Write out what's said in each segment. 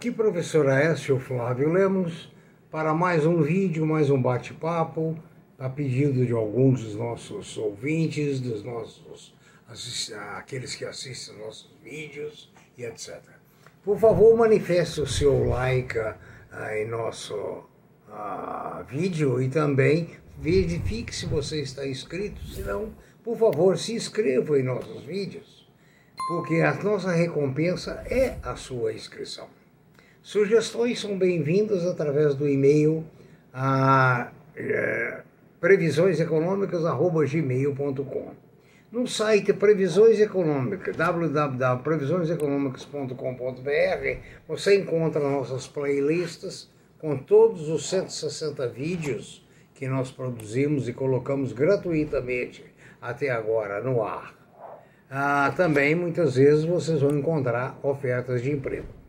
Aqui, professor Aécio Flávio Lemos, para mais um vídeo, mais um bate-papo, a pedido de alguns dos nossos ouvintes, dos nossos aqueles que assistem nossos vídeos e etc. Por favor, manifeste o seu like uh, em nosso uh, vídeo e também verifique se você está inscrito, se não, por favor, se inscreva em nossos vídeos, porque a nossa recompensa é a sua inscrição. Sugestões são bem-vindas através do e-mail a é, No site Previsões Econômicas, www.previsioneseconomicas.com.br, você encontra nossas playlists com todos os 160 vídeos que nós produzimos e colocamos gratuitamente até agora no ar. Ah, também, muitas vezes, vocês vão encontrar ofertas de emprego.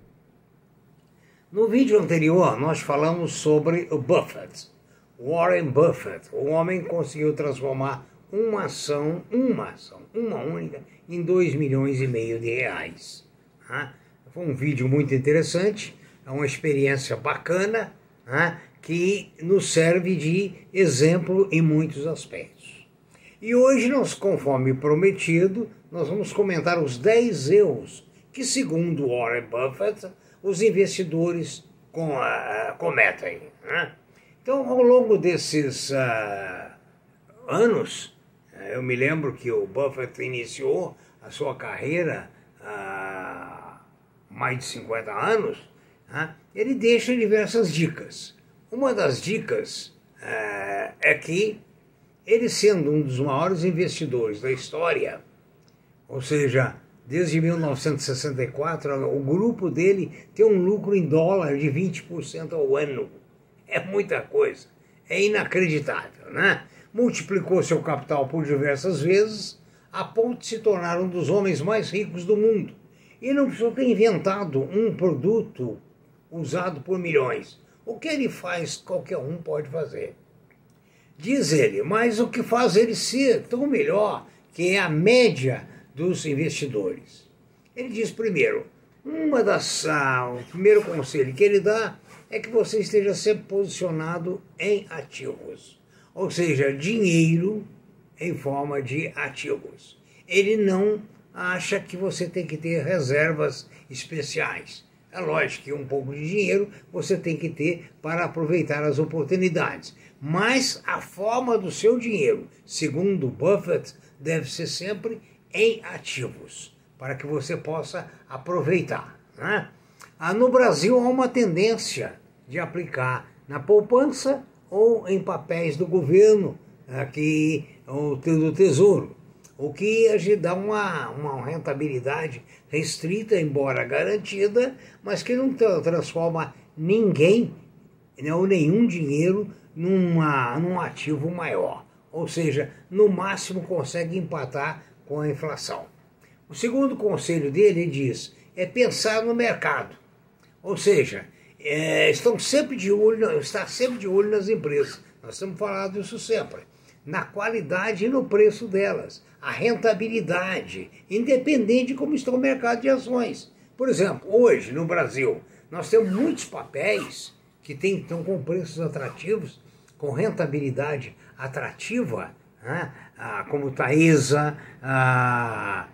No vídeo anterior, nós falamos sobre o Buffett, Warren Buffett. O homem conseguiu transformar uma ação, uma ação, uma única, em 2 milhões e meio de reais. Né? Foi um vídeo muito interessante, é uma experiência bacana, né? que nos serve de exemplo em muitos aspectos. E hoje, nós, conforme prometido, nós vamos comentar os 10 erros que, segundo Warren Buffett, os investidores com, uh, cometem. Né? Então, ao longo desses uh, anos, eh, eu me lembro que o Buffett iniciou a sua carreira há mais de 50 anos, né? ele deixa diversas dicas. Uma das dicas uh, é que ele, sendo um dos maiores investidores da história, ou seja, Desde 1964, o grupo dele tem um lucro em dólar de 20% ao ano. É muita coisa. É inacreditável, né? Multiplicou seu capital por diversas vezes, a ponto de se tornar um dos homens mais ricos do mundo. E não precisou ter inventado um produto usado por milhões. O que ele faz, qualquer um pode fazer. Diz ele, mas o que faz ele ser tão melhor, que é a média dos investidores. Ele diz primeiro, uma das ah, o primeiro conselho que ele dá é que você esteja sempre posicionado em ativos, ou seja, dinheiro em forma de ativos. Ele não acha que você tem que ter reservas especiais. É lógico que um pouco de dinheiro você tem que ter para aproveitar as oportunidades. Mas a forma do seu dinheiro, segundo Buffett, deve ser sempre em ativos, para que você possa aproveitar. Né? Ah, no Brasil há uma tendência de aplicar na poupança ou em papéis do governo, aqui, ou do tesouro, o que dá uma, uma rentabilidade restrita, embora garantida, mas que não transforma ninguém ou nenhum dinheiro numa, num ativo maior. Ou seja, no máximo consegue empatar com a inflação. O segundo conselho dele diz é pensar no mercado, ou seja, é, estão sempre de olho, está sempre de olho nas empresas. Nós temos falado isso sempre. Na qualidade e no preço delas, a rentabilidade, independente de como está o mercado de ações. Por exemplo, hoje no Brasil, nós temos muitos papéis que tem, estão com preços atrativos, com rentabilidade atrativa, né? Ah, como Taesa ah,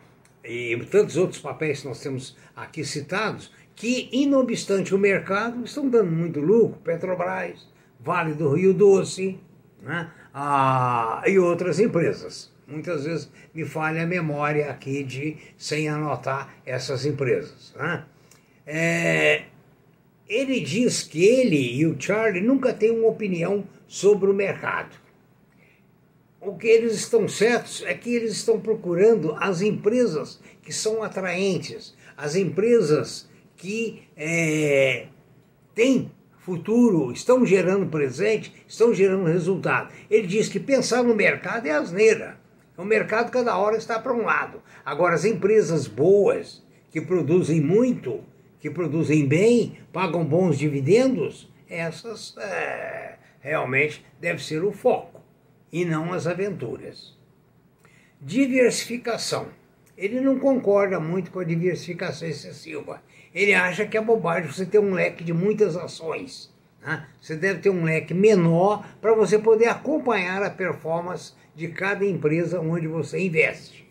e tantos outros papéis que nós temos aqui citados, que, inobstante o mercado, estão dando muito lucro, Petrobras, Vale do Rio Doce né? ah, e outras empresas. Muitas vezes me falha a memória aqui de sem anotar essas empresas. Né? É, ele diz que ele e o Charlie nunca têm uma opinião sobre o mercado o que eles estão certos é que eles estão procurando as empresas que são atraentes, as empresas que é, têm futuro, estão gerando presente, estão gerando resultado. Ele diz que pensar no mercado é asneira. O mercado cada hora está para um lado. Agora, as empresas boas, que produzem muito, que produzem bem, pagam bons dividendos, essas é, realmente deve ser o foco e não as aventuras. Diversificação. ele não concorda muito com a diversificação excessiva. Ele acha que é bobagem você ter um leque de muitas ações. Né? Você deve ter um leque menor para você poder acompanhar a performance de cada empresa onde você investe.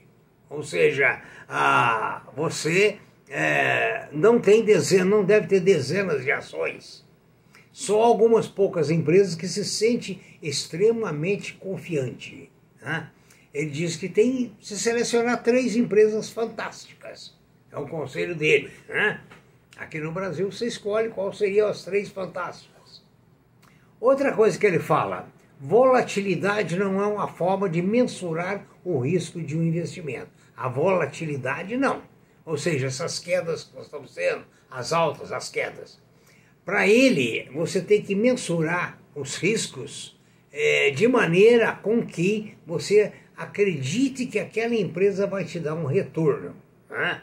Ou seja, ah, você é, não tem dezenas, não deve ter dezenas de ações. Só algumas poucas empresas que se sente extremamente confiante. Né? Ele diz que tem se selecionar três empresas fantásticas. É o conselho dele. Né? Aqui no Brasil você escolhe qual seriam as três fantásticas. Outra coisa que ele fala: volatilidade não é uma forma de mensurar o risco de um investimento. A volatilidade não. Ou seja, essas quedas que nós estamos tendo, as altas, as quedas. Para ele, você tem que mensurar os riscos é, de maneira com que você acredite que aquela empresa vai te dar um retorno. Né?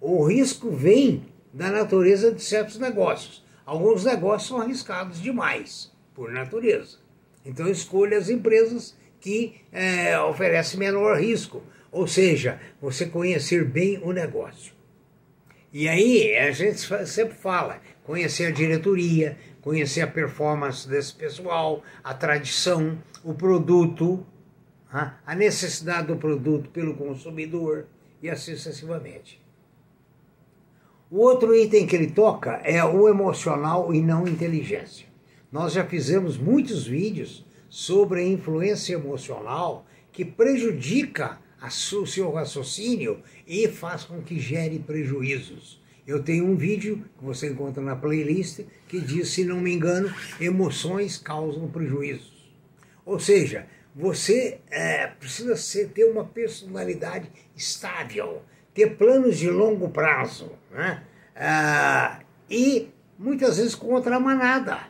O risco vem da natureza de certos negócios. Alguns negócios são arriscados demais, por natureza. Então escolha as empresas que é, oferecem menor risco, ou seja, você conhecer bem o negócio. E aí a gente sempre fala, conhecer a diretoria, conhecer a performance desse pessoal, a tradição, o produto, a necessidade do produto pelo consumidor e assim sucessivamente. O outro item que ele toca é o emocional e não inteligência. Nós já fizemos muitos vídeos sobre a influência emocional que prejudica o seu raciocínio e faz com que gere prejuízos. Eu tenho um vídeo que você encontra na playlist que diz, se não me engano, emoções causam prejuízos. Ou seja, você é, precisa ser, ter uma personalidade estável, ter planos de longo prazo, né? Ah, e muitas vezes contra a manada,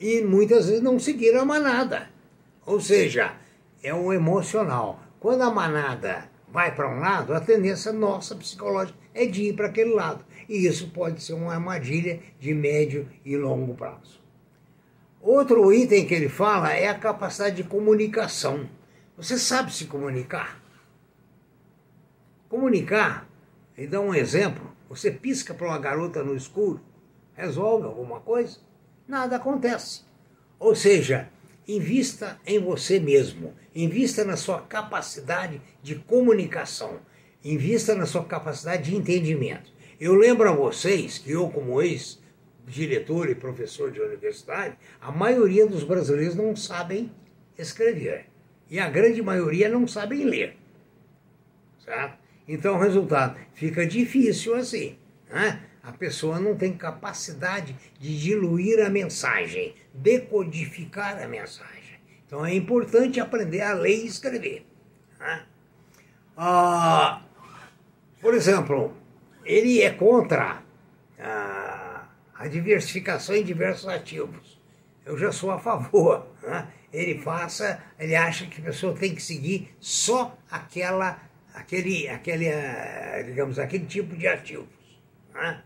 e muitas vezes não seguir a manada. Ou seja, é um emocional. Quando a manada vai para um lado, a tendência nossa psicológica é de ir para aquele lado. E isso pode ser uma armadilha de médio e longo prazo. Outro item que ele fala é a capacidade de comunicação. Você sabe se comunicar? Comunicar, ele dá um exemplo, você pisca para uma garota no escuro, resolve alguma coisa? Nada acontece. Ou seja, invista em você mesmo, invista na sua capacidade de comunicação, invista na sua capacidade de entendimento. Eu lembro a vocês que eu, como ex-diretor e professor de universidade, a maioria dos brasileiros não sabem escrever. E a grande maioria não sabem ler. Certo? Então, o resultado fica difícil assim. Né? A pessoa não tem capacidade de diluir a mensagem, decodificar a mensagem. Então, é importante aprender a ler e escrever. Né? Ah, por exemplo, ele é contra a, a diversificação em diversos ativos. Eu já sou a favor. Né? Ele faça, ele acha que a pessoa tem que seguir só aquela aquele, aquele, eh, digamos, aquele tipo de ativos. Né?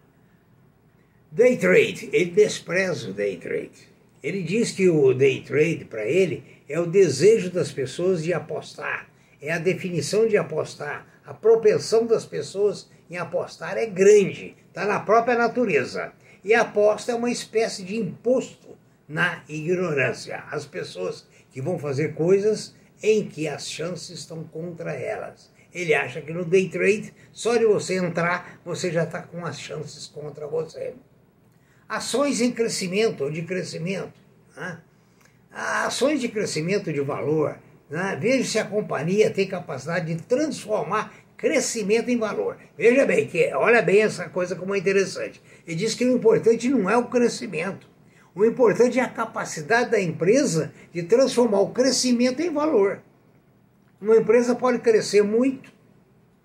Day trade, ele despreza o day trade. Ele diz que o day trade, para ele, é o desejo das pessoas de apostar, é a definição de apostar. A propensão das pessoas em apostar é grande, está na própria natureza. E a aposta é uma espécie de imposto na ignorância. As pessoas que vão fazer coisas em que as chances estão contra elas. Ele acha que no day trade, só de você entrar, você já está com as chances contra você. Ações em crescimento ou de crescimento. Né? Ações de crescimento de valor. Né? Veja se a companhia tem capacidade de transformar crescimento em valor. Veja bem, que olha bem essa coisa como é interessante. Ele diz que o importante não é o crescimento. O importante é a capacidade da empresa de transformar o crescimento em valor. Uma empresa pode crescer muito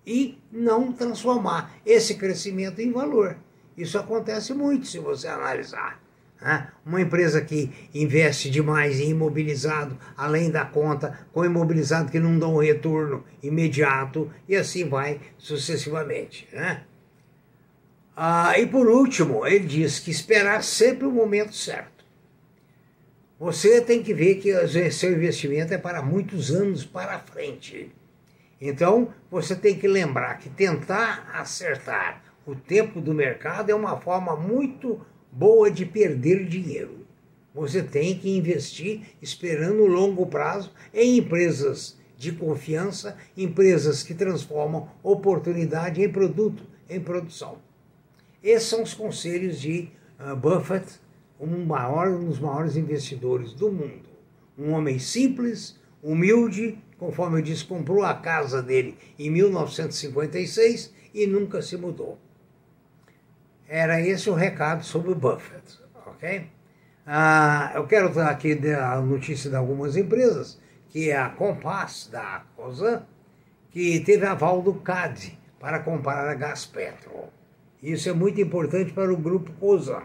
e não transformar esse crescimento em valor. Isso acontece muito se você analisar. Né? Uma empresa que investe demais em imobilizado, além da conta, com imobilizado que não dão um retorno imediato, e assim vai sucessivamente. Né? Ah, e por último, ele diz que esperar sempre o momento certo. Você tem que ver que seu investimento é para muitos anos para frente. Então, você tem que lembrar que tentar acertar o tempo do mercado é uma forma muito boa de perder dinheiro. Você tem que investir esperando o longo prazo em empresas de confiança, empresas que transformam oportunidade em produto, em produção. Esses são os conselhos de uh, Buffett, um, maior, um dos maiores investidores do mundo. Um homem simples, humilde, conforme eu disse, comprou a casa dele em 1956 e nunca se mudou. Era esse o recado sobre o Buffett, ok? Ah, eu quero dar aqui a notícia de algumas empresas, que é a Compass, da COSAN, que teve aval do CAD para comprar a Gaspetro. Isso é muito importante para o grupo COSAN.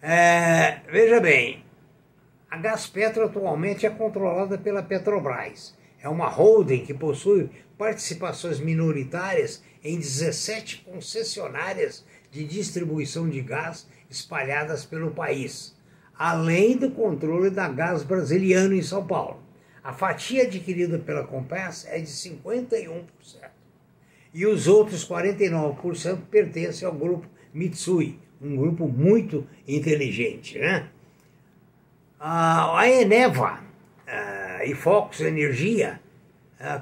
É, veja bem, a Gaspetro atualmente é controlada pela Petrobras. É uma holding que possui participações minoritárias em 17 concessionárias de distribuição de gás espalhadas pelo país, além do controle da Gás Brasiliano em São Paulo. A fatia adquirida pela Compass é de 51%. E os outros 49% pertencem ao grupo Mitsui, um grupo muito inteligente. Né? A Eneva e Focus Energia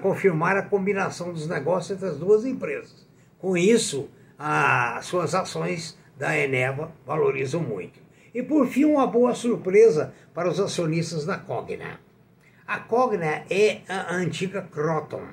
confirmaram a combinação dos negócios entre as duas empresas. Com isso, as suas ações da Eneva valorizam muito. E por fim, uma boa surpresa para os acionistas da Cogna. A Cogna é a antiga Croton.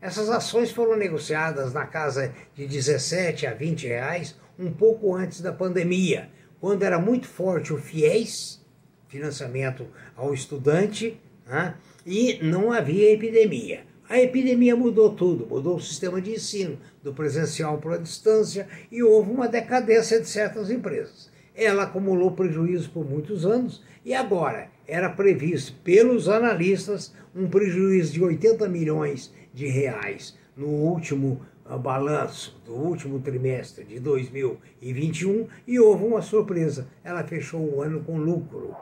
Essas ações foram negociadas na casa de 17 a 20 reais um pouco antes da pandemia, quando era muito forte o FIES, financiamento ao estudante, né? e não havia epidemia. A epidemia mudou tudo, mudou o sistema de ensino, do presencial para a distância, e houve uma decadência de certas empresas. Ela acumulou prejuízo por muitos anos e agora era previsto pelos analistas um prejuízo de 80 milhões de reais no último uh, balanço do último trimestre de 2021 e houve uma surpresa, ela fechou o ano com lucro.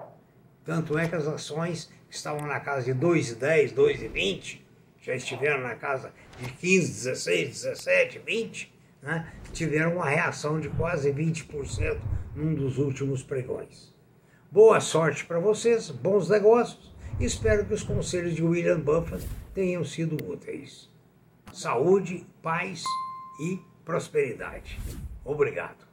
Tanto é que as ações que estavam na casa de 2,10, 2,20 já estiveram na casa de 15, 16, 17, 20, né, tiveram uma reação de quase 20% num dos últimos pregões. Boa sorte para vocês, bons negócios. Espero que os conselhos de William Buffett tenham sido úteis. Saúde, paz e prosperidade. Obrigado.